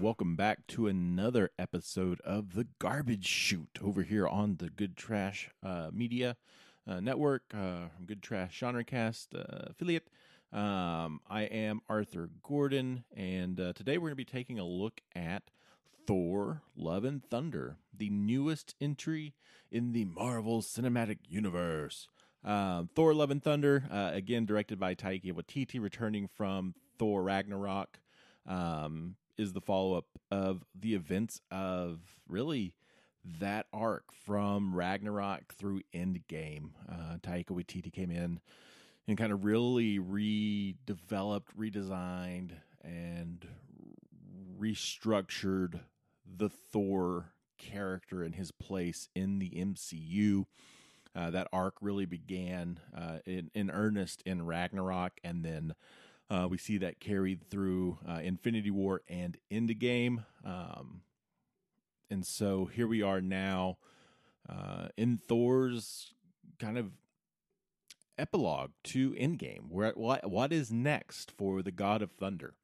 Welcome back to another episode of the Garbage Chute over here on the Good Trash uh, Media uh, Network, uh, Good Trash Genrecast uh, affiliate. Um, I am Arthur Gordon, and uh, today we're going to be taking a look at Thor: Love and Thunder, the newest entry in the Marvel Cinematic Universe. Um, Thor: Love and Thunder, uh, again directed by Taika Waititi, returning from Thor Ragnarok um, is the follow up of the events of really that arc from Ragnarok through Endgame. Uh, Taika Waititi came in and kind of really redeveloped, redesigned, and restructured the Thor character and his place in the MCU. Uh, that arc really began uh, in, in earnest in Ragnarok, and then uh, we see that carried through uh, Infinity War and Endgame. Um, and so here we are now uh, in Thor's kind of epilogue to Endgame. Where what what is next for the God of Thunder?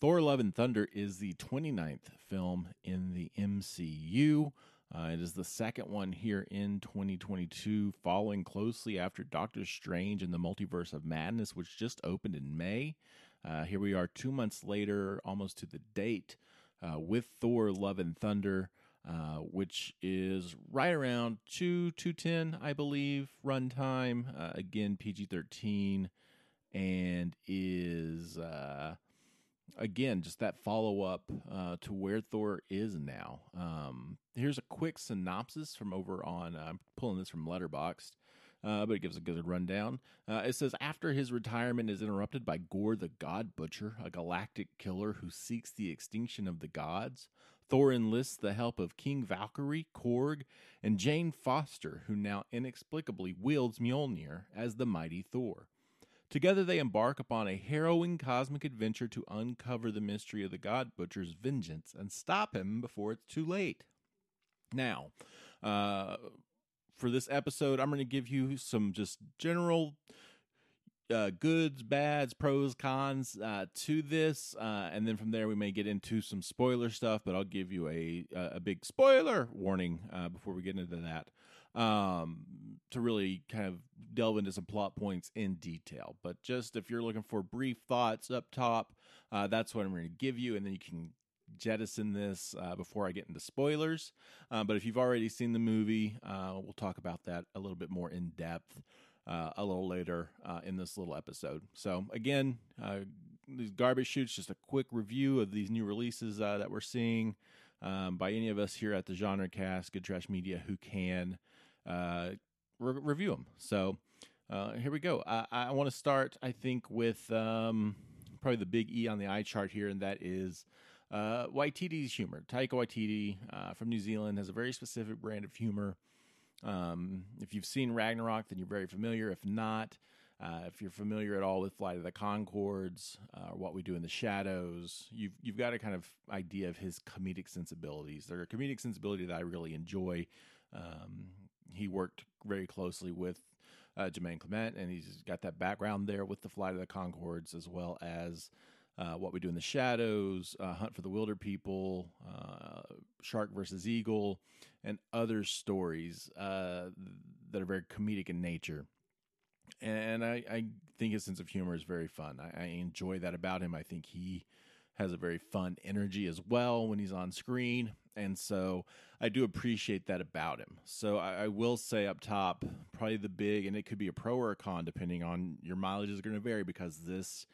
Thor: Love and Thunder is the 29th film in the MCU. Uh, it is the second one here in 2022, following closely after Doctor Strange and the Multiverse of Madness, which just opened in May. Uh, here we are, two months later, almost to the date, uh, with Thor: Love and Thunder, uh, which is right around two two ten, I believe, runtime. Uh, again, PG thirteen, and is uh, again, just that follow up uh, to where Thor is now. Um, here's a quick synopsis from over on. Uh, I'm pulling this from Letterboxd. Uh, but it gives a good rundown. Uh, it says after his retirement is interrupted by Gorr the God Butcher, a galactic killer who seeks the extinction of the gods, Thor enlists the help of King Valkyrie, Korg, and Jane Foster, who now inexplicably wields Mjolnir as the mighty Thor. Together they embark upon a harrowing cosmic adventure to uncover the mystery of the God Butcher's vengeance and stop him before it's too late. Now, uh, for this episode, I'm going to give you some just general uh, goods, bads, pros, cons uh, to this, uh, and then from there we may get into some spoiler stuff. But I'll give you a a big spoiler warning uh, before we get into that um, to really kind of delve into some plot points in detail. But just if you're looking for brief thoughts up top, uh, that's what I'm going to give you, and then you can jettison this uh, before I get into spoilers. Uh, but if you've already seen the movie, uh, we'll talk about that a little bit more in depth uh, a little later uh, in this little episode. So, again, uh, these garbage chutes, just a quick review of these new releases that we're seeing um, by any of us here at the Genre Cast, Good Trash Media, who can re- review them. So, here we go. I, I want to start, I think, with um, probably the big E on the eye chart here, and that is uh, humor. Taika Waititi uh, from New Zealand has a very specific brand of humor. Um, if you've seen Ragnarok, then you're very familiar. If not, uh, if you're familiar at all with Flight of the Conchords uh, or What We Do in the Shadows, you've you've got a kind of idea of his comedic sensibilities. They're a comedic sensibility that I really enjoy. Um, he worked very closely with uh, Jemaine Clement, and he's got that background there with the Flight of the Conchords as well as uh, What We Do in the Shadows, uh, Hunt for the Wilderpeople, uh, Shark versus Eagle, and other stories uh, that are very comedic in nature. And I, I, think his sense of humor is very fun. I, I enjoy that about him. I think he has a very fun energy as well when he's on screen. And so I do appreciate that about him. So I, I, will say up top, probably the big, and it could be a pro or a con depending on your mileage is going to vary because this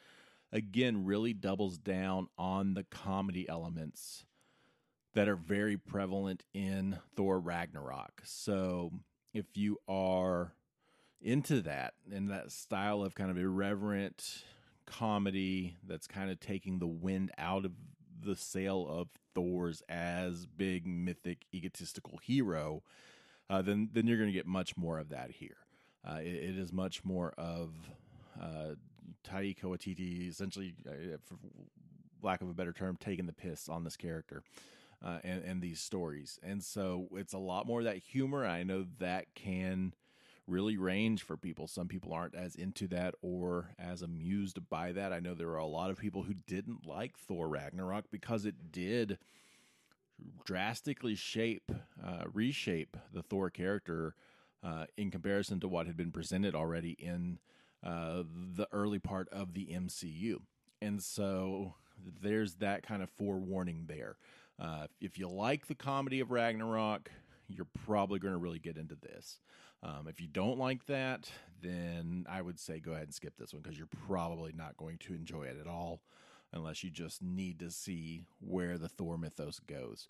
again really doubles down on the comedy elements that are very prevalent in Thor Ragnarok. So if you are into that and that style of kind of irreverent comedy that's kind of taking the wind out of the sail of Thor's as big mythic egotistical hero, uh, then then you're going to get much more of that here. Uh, it, it is much more of uh, Taika Waititi essentially, uh, for lack of a better term, taking the piss on this character. Uh, and, and these stories. And so it's a lot more that humor. I know that can really range for people. Some people aren't as into that or as amused by that. I know there are a lot of people who didn't like Thor Ragnarok because it did drastically shape, uh, reshape the Thor character uh, in comparison to what had been presented already in uh, the early part of the MCU. And so there's that kind of forewarning there. Uh, if you like the comedy of Ragnarok, you're probably going to really get into this. Um, if you don't like that, then I would say go ahead and skip this one because you're probably not going to enjoy it at all unless you just need to see where the Thor mythos goes.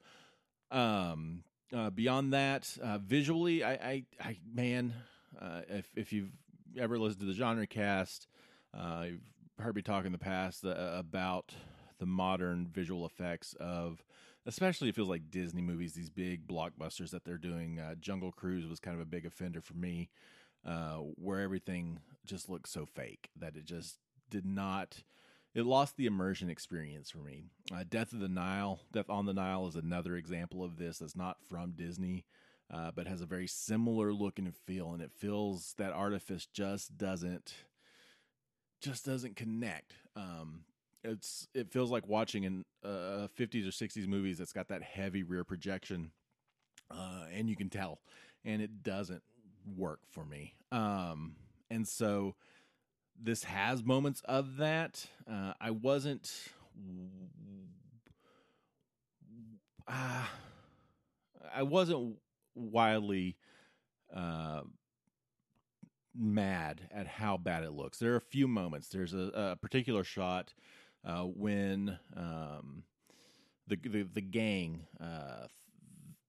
Um, uh, beyond that, uh, visually, I, I, I man, uh, if if you've ever listened to the genre cast, uh, you've heard me talk in the past uh, about the modern visual effects of especially it feels like Disney movies, these big blockbusters that they're doing. Uh, Jungle Cruise was kind of a big offender for me, uh, where everything just looked so fake that it just did not. It lost the immersion experience for me. Uh, Death of the Nile, Death on the Nile is another example of this. That's not from Disney, uh, but has a very similar look and feel, and it feels that artifice just doesn't just doesn't connect. Um, it's it feels like watching in uh, 50s or 60s movies that's got that heavy rear projection uh, and you can tell and it doesn't work for me. Um, and so this has moments of that. Uh, i wasn't uh, i wasn't wildly uh, mad at how bad it looks. There are a few moments. There's a, a particular shot uh, when um, the, the, the gang uh,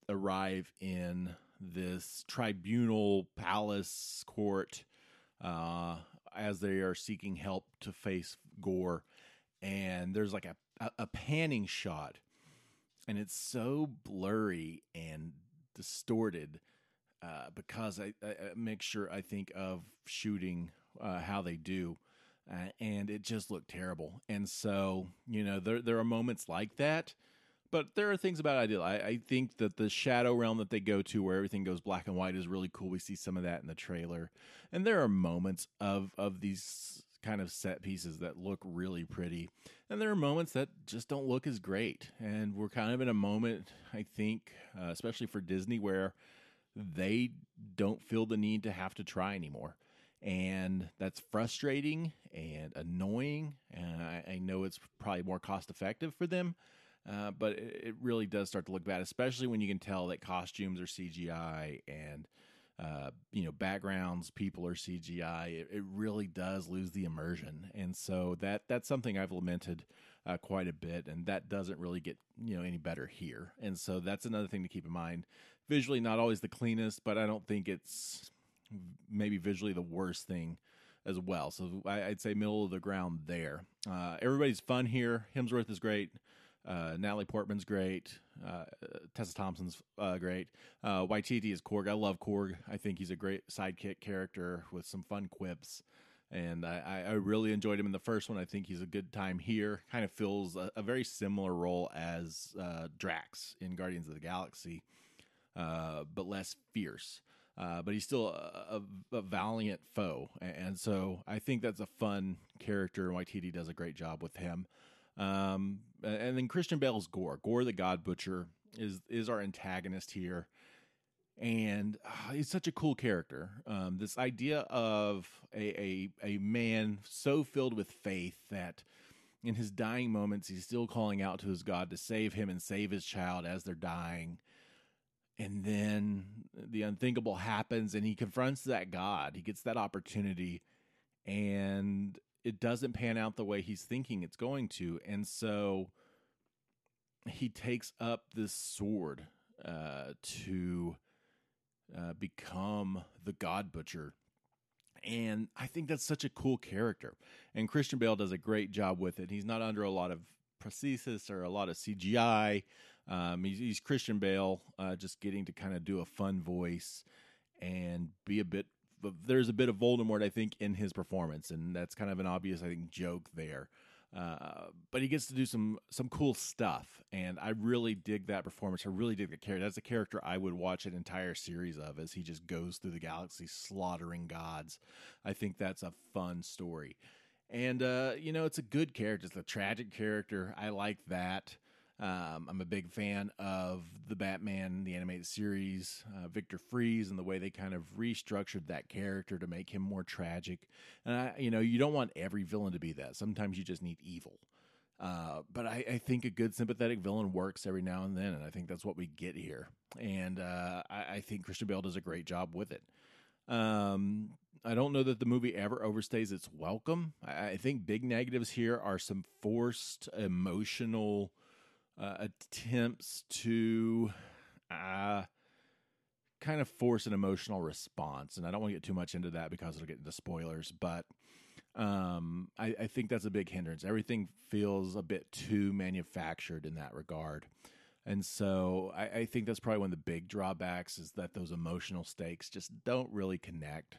arrive in this tribunal palace court uh, as they are seeking help to face Gorr, and there's like a, a, panning shot, and it's so blurry and distorted. Uh, because I, I, make sure I think of shooting uh, how they do, uh, and it just looked terrible. And so, you know, there there are moments like that, but there are things about Ideal. I, I think that the shadow realm that they go to, where everything goes black and white, is really cool. We see some of that in the trailer, and there are moments of of these kind of set pieces that look really pretty, and there are moments that just don't look as great. And we're kind of in a moment, I think, uh, especially for Disney, where they don't feel the need to have to try anymore and that's frustrating and annoying. And I, I know it's probably more cost effective for them, uh, but it, it, really does start to look bad, especially when you can tell that costumes are CGI and uh, you know backgrounds, people are CGI. It, it, really does lose the immersion, and so that that's something I've lamented. Uh, quite a bit, and that doesn't really get you know any better here. And so that's another thing to keep in mind. Visually, not always the cleanest, but I don't think it's maybe visually the worst thing as well. So I, would say middle of the ground there. Uh, everybody's fun here. Hemsworth is great. Uh, Natalie Portman's great. Uh, Tessa Thompson's uh, great. Uh, is Korg. I love Korg. I think he's a great sidekick character with some fun quips. And I, I really enjoyed him in the first one. I think he's a good time here. Kind of fills a, a very similar role as uh, Drax in Guardians of the Galaxy, uh, but less fierce. Uh, but he's still a, a, a, valiant foe, and so I think that's a fun character. And Waititi does a great job with him. Um, and then Christian Bale's Gorr, Gorr the God Butcher, is is our antagonist here, and uh, he's such a cool character. Um, this idea of a, a a man so filled with faith that in his dying moments he's still calling out to his God to save him and save his child as they're dying and then the unthinkable happens and he confronts that god. He gets that opportunity and it doesn't pan out the way he's thinking it's going to. And so he takes up this sword uh, to uh, become the god butcher. And i think that's such a cool character. And christian bale does a great job with it. He's not under a lot of prosthesis or a lot of cgi um, he's, he's, Christian Bale, uh, just getting to kind of do a fun voice and be a bit. There's a bit of Voldemort, I think, in his performance, and that's kind of an obvious, I think, joke there. Uh, but he gets to do some some cool stuff, and I really dig that performance. I really dig the character. That's a character I would watch an entire series of as he just goes through the galaxy slaughtering gods. I think that's a fun story, and uh, you know it's a good character. It's a tragic character. I like that. Um, I'm a big fan of the Batman, the animated series, uh, Victor Fries, and the way they kind of restructured that character to make him more tragic. And I, you know, you don't want every villain to be that. Sometimes you just need evil. Uh, but I, I, think a good sympathetic villain works every now and then, and I think that's what we get here. And uh, I, I, think Christian Bale does a great job with it. Um, I don't know that the movie ever overstays its welcome. I, I think big negatives here are some forced emotional uh, attempts to uh, kind of force an emotional response. And I don't want to get too much into that because it'll get into spoilers, but um, I, I think that's a big hindrance. Everything feels a bit too manufactured in that regard. And so I, I, think that's probably one of the big drawbacks is that those emotional stakes just don't really connect,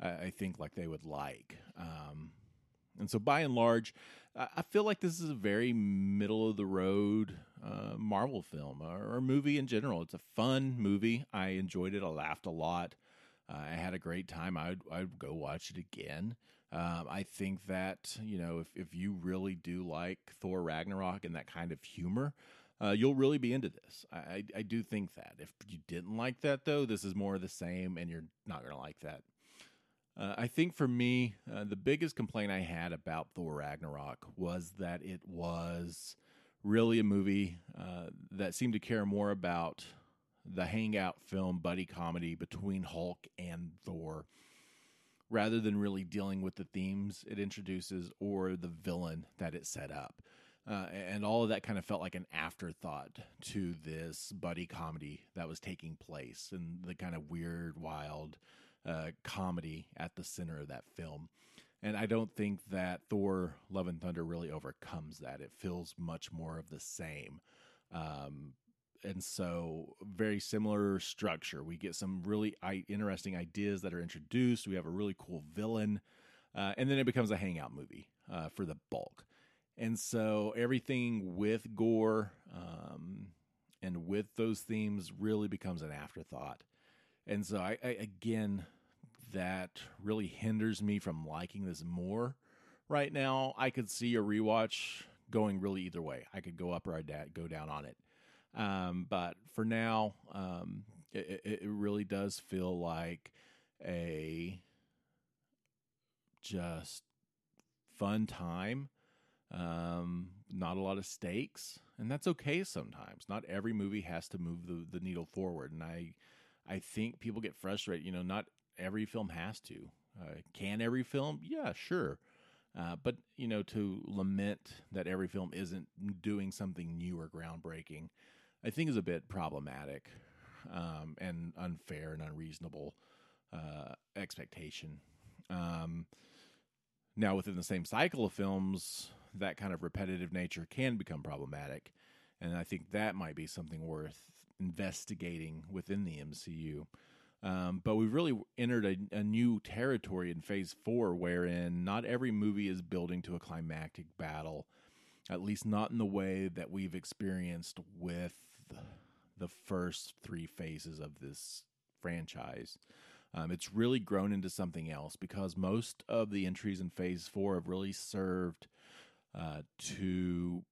I, I think, like they would like. Um, and so by and large, I feel like this is a very middle of the road uh, Marvel film or, or, movie in general. It's a fun movie. I enjoyed it. I laughed a lot. Uh, I had a great time. I'd, I'd go watch it again. Um, I think that, you know, if, if you really do like Thor Ragnarok and that kind of humor, uh, you'll really be into this. I, I, I do think that. If you didn't like that, though, this is more of the same and you're not going to like that. Uh, I think for me, uh, the biggest complaint I had about Thor Ragnarok was that it was really a movie uh, that seemed to care more about the hangout film buddy comedy between Hulk and Thor rather than really dealing with the themes it introduces or the villain that it set up. Uh, and all of that kind of felt like an afterthought to this buddy comedy that was taking place and the kind of weird, wild, uh, comedy at the center of that film. And I don't think that Thor Love and Thunder really overcomes that. It feels much more of the same. Um, and so, very similar structure. We get some really interesting ideas that are introduced. We have a really cool villain. Uh, and then it becomes a hangout movie uh, for the bulk. And so, everything with Gorr um, and with those themes really becomes an afterthought. And so I, I again that really hinders me from liking this more right now. I could see a rewatch going really either way. I could go up or I'd go down on it. Um, but for now, um, it, it really does feel like a just fun time. Um, not a lot of stakes, and that's okay sometimes. Not every movie has to move the, the needle forward, and I I think people get frustrated. You know, not every film has to. Uh, can every film? Yeah, sure. Uh, but you know, to lament that every film isn't doing something new or groundbreaking, I think is a bit problematic um, and unfair and unreasonable uh, expectation. Um, now, within the same cycle of films, that kind of repetitive nature can become problematic, and I think that might be something worth investigating within the MCU. Um, but we've really entered a, a, new territory in phase four, wherein not every movie is building to a climactic battle, at least not in the way that we've experienced with the first three phases of this franchise. Um, it's really grown into something else because most of the entries in phase four have really served uh, to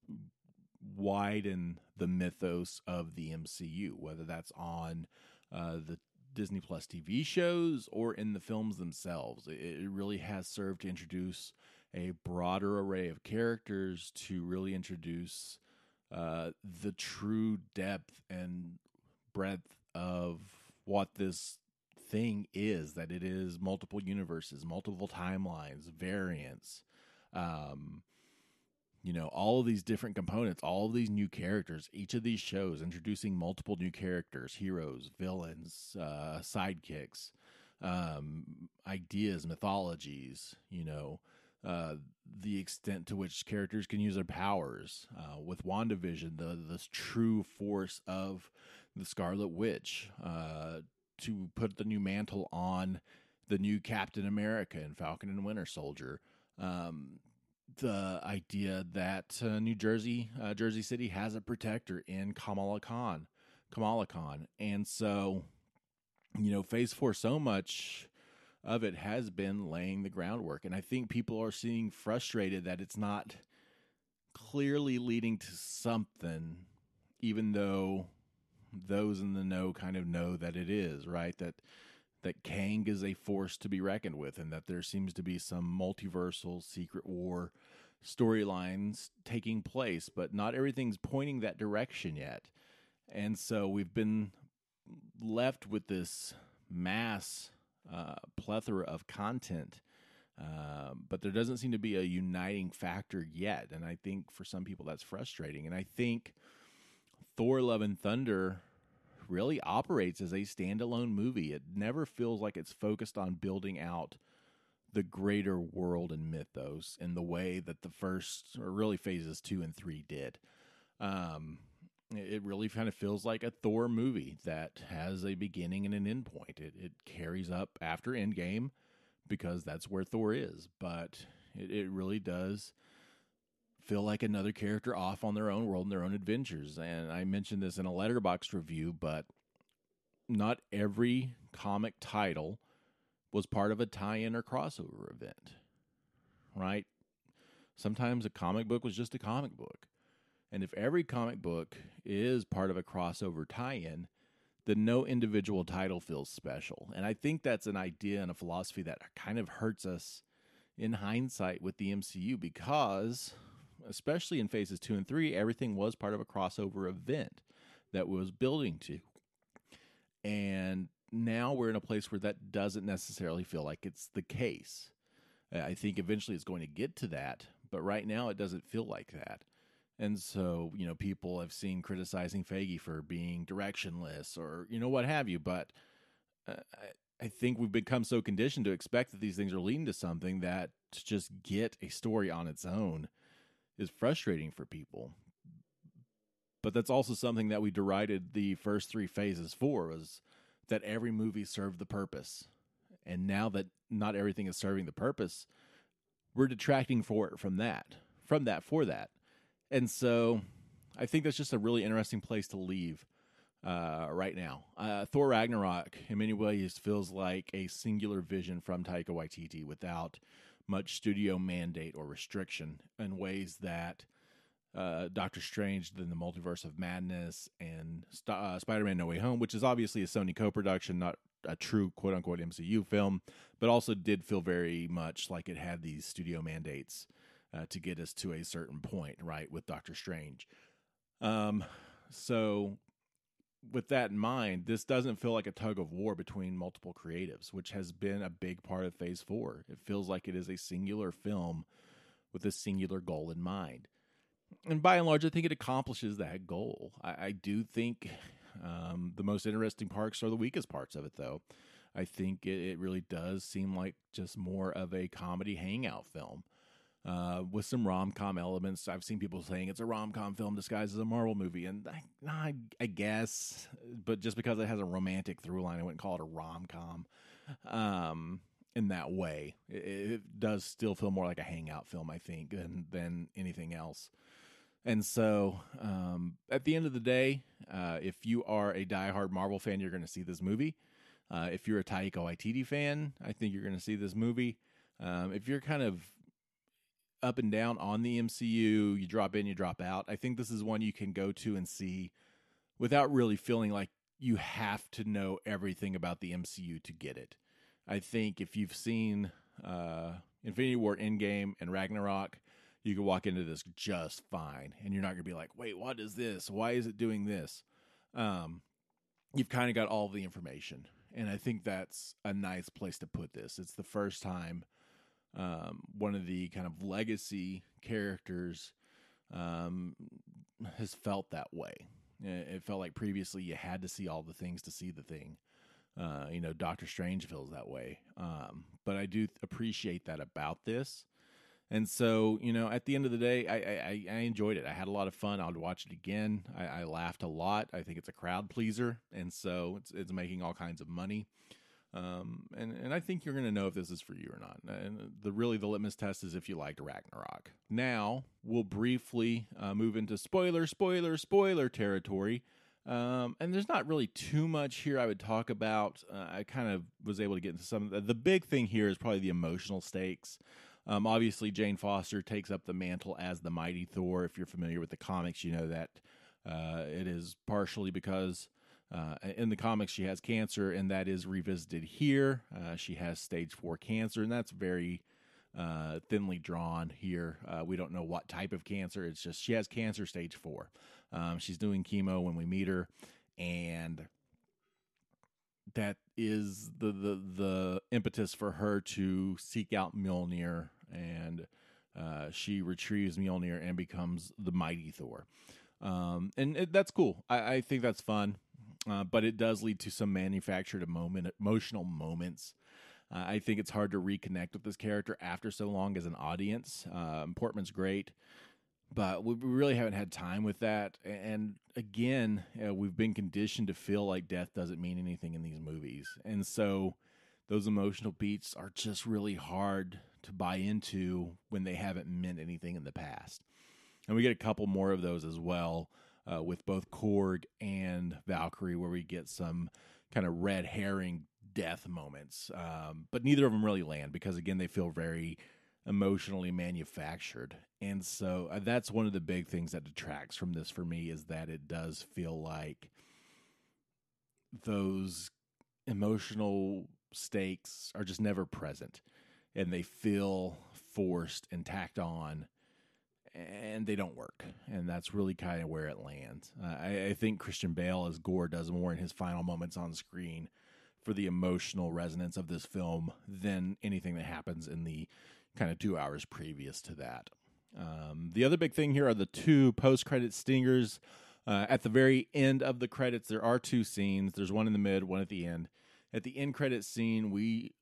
widen the mythos of the MCU, whether that's on uh, the Disney Plus TV shows or in the films themselves. It, really has served to introduce a broader array of characters to really introduce uh, the true depth and breadth of what this thing is that it is multiple universes, multiple timelines, variants. Um, you know all of these different components all of these new characters each of these shows introducing multiple new characters heroes villains uh, sidekicks um, ideas mythologies you know uh, the extent to which characters can use their powers uh, with wandavision the the true force of the scarlet witch uh, to put the new mantle on the new captain america and falcon and winter soldier. Um, the idea that uh, New Jersey, uh, Jersey City, has a protector in Kamala Khan, Kamala Khan, and so you know, Phase Four, so much of it has been laying the groundwork, and I think people are seeing frustrated that it's not clearly leading to something, even though those in the know kind of know that it is right? That that Kang is a force to be reckoned with, and that there seems to be some multiversal secret war storylines taking place, but not everything's pointing that direction yet. And so we've been left with this mass uh, plethora of content, uh, but there doesn't seem to be a uniting factor yet. And I think for some people that's frustrating. And I think Thor: Love and Thunder really operates as a standalone movie. It never feels like it's focused on building out the greater world and mythos in the way that the first, or really phases two and three did. Um, it really kind of feels like a Thor movie that has a beginning and an end point. It, it carries up after Endgame because that's where Thor is, but it, it really does feel like another character off on their own world and their own adventures. And I mentioned this in a Letterboxd review, but not every comic title was part of a tie-in or crossover event. Right? Sometimes a comic book was just a comic book. And if every comic book is part of a crossover tie-in, then no individual title feels special. And I think that's an idea and a philosophy that kind of hurts us in hindsight with the MCU because especially in phases two and three, everything was part of a crossover event that was building to. And now we're in a place where that doesn't necessarily feel like it's the case. I think eventually it's going to get to that, but right now it doesn't feel like that. And so, you know, people have seen criticizing Feige for being directionless or, you know, what have you. But uh, I, I think we've become so conditioned to expect that these things are leading to something that to just get a story on its own is frustrating for people. But that's also something that we derided the first three phases for was that every movie served the purpose. And now that not everything is serving the purpose, we're detracting for it from that, from that for that. And so I think that's just a really interesting place to leave uh, right now. Uh, Thor Ragnarok, in many ways, feels like a singular vision from Taika Waititi without much studio mandate or restriction in ways that uh, Doctor Strange, then the Multiverse of Madness, and uh, Spider Man No Way Home, which is obviously a Sony co production, not a true quote unquote MCU film, but also did feel very much like it had these studio mandates uh, to get us to a certain point, right, with Doctor Strange. Um, so with that in mind, this doesn't feel like a tug of war between multiple creatives, which has been a big part of Phase 4. It feels like it is a singular film with a singular goal in mind. And by and large, I think it accomplishes that goal. I, I do think um, the most interesting parts are the weakest parts of it, though. I think it, it really does seem like just more of a comedy hangout film uh, with some rom com elements. I've seen people saying it's a rom com film disguised as a Marvel movie, and I, I, I, guess, but just because it has a romantic through line, I wouldn't call it a rom com. Um, in that way, it, it, does still feel more like a hangout film, I think, than than anything else. And so, um, at the end of the day, uh, if you are a diehard Marvel fan, you're going to see this movie. Uh, if you're a Taika Waititi fan, I think you're going to see this movie. Um, if you're kind of up and down on the MCU. You drop in, you drop out. I think this is one you can go to and see without really feeling like you have to know everything about the MCU to get it. I think if you've seen uh, Infinity War Endgame and Ragnarok, you can walk into this just fine and you're not going to be like, wait, what is this? Why is it doing this? Um, you've kind of got all the information. And I think that's a nice place to put this. It's the first time um, one of the kind of legacy characters um, has felt that way. It felt like previously you had to see all the things to see the thing. Uh, you know, Doctor Strange feels that way. Um, but I do appreciate that about this. And so, you know, at the end of the day, I, I, I enjoyed it. I had a lot of fun. I would watch it again. I, I, laughed a lot. I think it's a crowd pleaser, and so it's it's making all kinds of money. Um, and and I think you're going to know if this is for you or not. And the really the litmus test is if you liked Ragnarok. Now we'll briefly uh, move into spoiler, spoiler, spoiler territory. Um, and there's not really too much here I would talk about. Uh, I kind of was able to get into some. The, the big thing here is probably the emotional stakes. Um, obviously, Jane Foster takes up the mantle as the mighty Thor. If you're familiar with the comics, you know that uh, it is partially because uh, in the comics she has cancer, and that is revisited here. Uh, she has stage four cancer, and that's very uh, thinly drawn here. Uh, we don't know what type of cancer. It's just she has cancer stage four. Um, she's doing chemo when we meet her, and that is the the the impetus for her to seek out Mjolnir, and uh, she retrieves Mjolnir and becomes the mighty Thor. Um, and it, that's cool. I, I, think that's fun, uh, but it does lead to some manufactured moment, emotional moments. Uh, I think it's hard to reconnect with this character after so long as an audience. Uh, Portman's great but we really haven't had time with that. And again, uh, we've been conditioned to feel like death doesn't mean anything in these movies, and so those emotional beats are just really hard to buy into when they haven't meant anything in the past. And we get a couple more of those as well uh, with both Korg and Valkyrie, where we get some kind of red herring death moments. Um, but neither of them really land because, again, they feel very emotionally manufactured. And so uh, that's one of the big things that detracts from this for me is that it does feel like those emotional stakes are just never present and they feel forced and tacked on and they don't work. And that's really kind of where it lands. Uh, I, I think Christian Bale as Gorr does more in his final moments on screen for the emotional resonance of this film than anything that happens in the kind of two hours previous to that. Um, the other big thing here are the two post credit stingers. Uh, at the very end of the credits, there are two scenes. There's one in the mid, one at the end. At the end credit scene, we,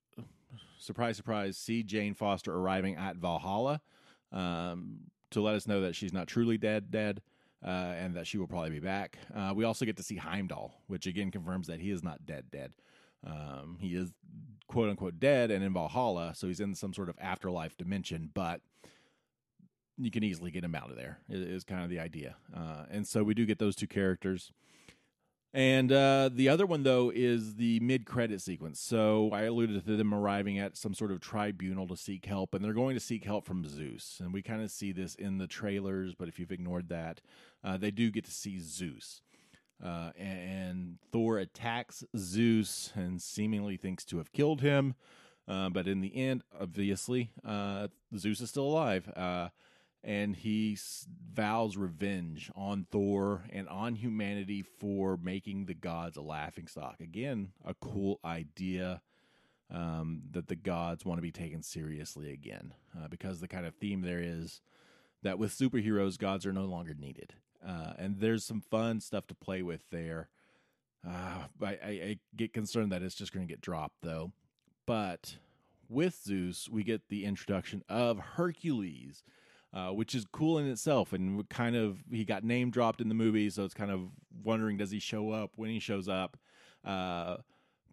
surprise, surprise, see Jane Foster arriving at Valhalla um, to let us know that she's not truly dead, dead, uh, and that she will probably be back. Uh, we also get to see Heimdall, which again confirms that he is not dead, dead. Um, he is quote unquote dead and in Valhalla, so he's in some sort of afterlife dimension, but you can easily get him out of there. Is kind of the idea, uh, and so we do get those two characters. And uh, the other one, though, is the mid credit sequence. So I alluded to them arriving at some sort of tribunal to seek help, and they're going to seek help from Zeus. And we kind of see this in the trailers, but if you've ignored that, uh, they do get to see Zeus. Uh, and Thor attacks Zeus and seemingly thinks to have killed him. Uh, but in the end, obviously, uh, Zeus is still alive. And he vows revenge on Thor and on humanity for making the gods a laughing stock. Again, a cool idea um, that the gods want to be taken seriously again. Uh, because the kind of theme there is that with superheroes, gods are no longer needed. Uh, and there's some fun stuff to play with there. Uh, I, I get concerned that it's just going to get dropped though. But with Zeus, we get the introduction of Hercules, uh, which is cool in itself. And kind of he got name dropped in the movie, so it's kind of wondering does he show up when he shows up. Uh,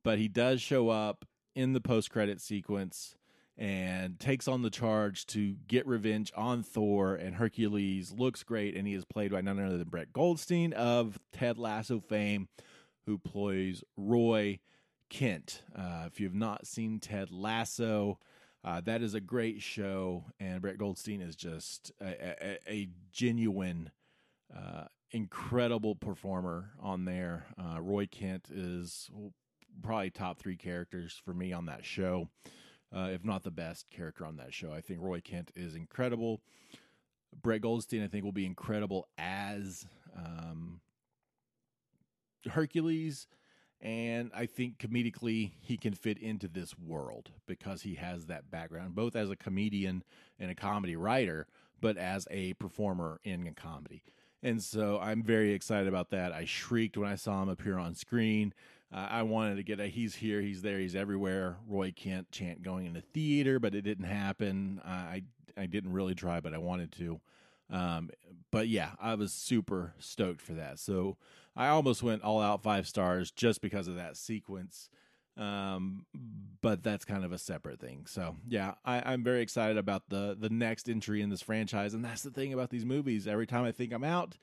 but he does show up in the post credit sequence and takes on the charge to get revenge on Thor. And Hercules looks great, and he is played by none other than Brett Goldstein of Ted Lasso fame, who plays Roy Kent. Uh, if you have not seen Ted Lasso, uh, that is a great show, and Brett Goldstein is just a, a, a genuine, uh, incredible performer on there. Uh, Roy Kent is probably top three characters for me on that show uh, if not the best character on that show. I think Roy Kent is incredible. Brett Goldstein, I think, will be incredible as um, Hercules. And I think comedically, he can fit into this world because he has that background, both as a comedian and a comedy writer, but as a performer in a comedy. And so I'm very excited about that. I shrieked when I saw him appear on screen. Uh, I wanted to get a he's here, he's there, he's everywhere. Roy Kent chant going in the theater, but it didn't happen. I I didn't really try, but I wanted to. Um, but yeah, I was super stoked for that. So I almost went all out five stars just because of that sequence. Um, but that's kind of a separate thing. So yeah, I, I'm very excited about the the next entry in this franchise, and that's the thing about these movies. Every time I think I'm out,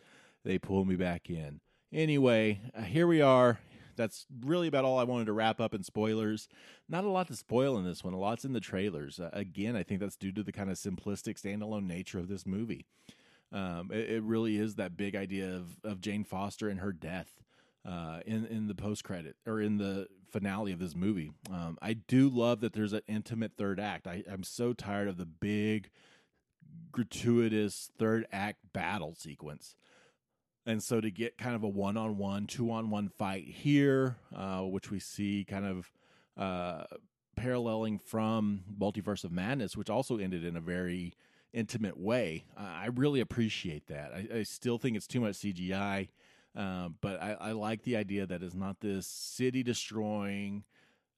they pull me back in. Anyway, uh, here we are. That's really about all I wanted to wrap up in spoilers. Not a lot to spoil in this one. A lot's in the trailers. Uh, again, I think that's due to the kind of simplistic standalone nature of this movie. Um, it, it, really is that big idea of, of Jane Foster and her death uh, in in the post credit or in the finale of this movie. Um, I do love that there's an intimate third act. I, I'm so tired of the big, gratuitous third act battle sequence. And so to get kind of a one on one, two on one fight here, uh, which we see kind of uh, paralleling from Multiverse of Madness, which also ended in a very intimate way, I really appreciate that. I, I, still think it's too much CGI, uh, but I, I like the idea that it's not this city destroying,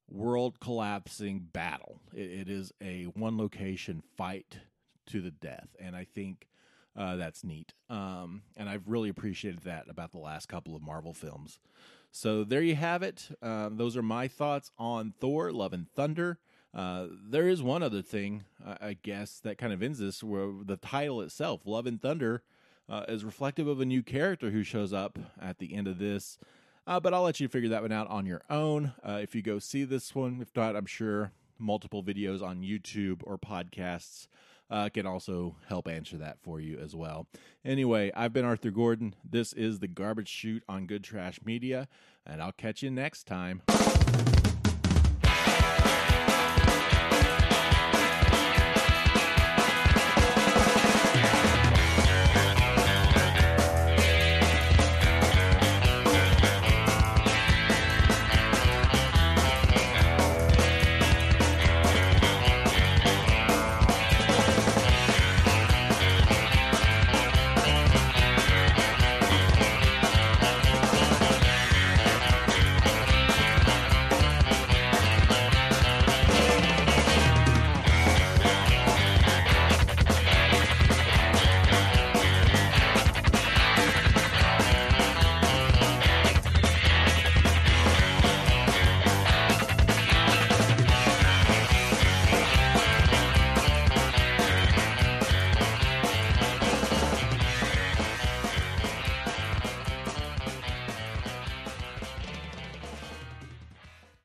world collapsing battle. It, it is a one location fight to the death. And I think uh, that's neat. Um, and I've really appreciated that about the last couple of Marvel films. So there you have it. Uh, those are my thoughts on Thor: Love and Thunder. Uh, there is one other thing, I guess, that kind of ends this, where the title itself, Love and Thunder, uh, is reflective of a new character who shows up at the end of this. Uh, but I'll let you figure that one out on your own. Uh, if you go see this one, if not, I'm sure multiple videos on YouTube or podcasts uh, can also help answer that for you as well. Anyway, I've been Arthur Gordon. This is the Garbage Chute on Good Trash Media, and I'll catch you next time.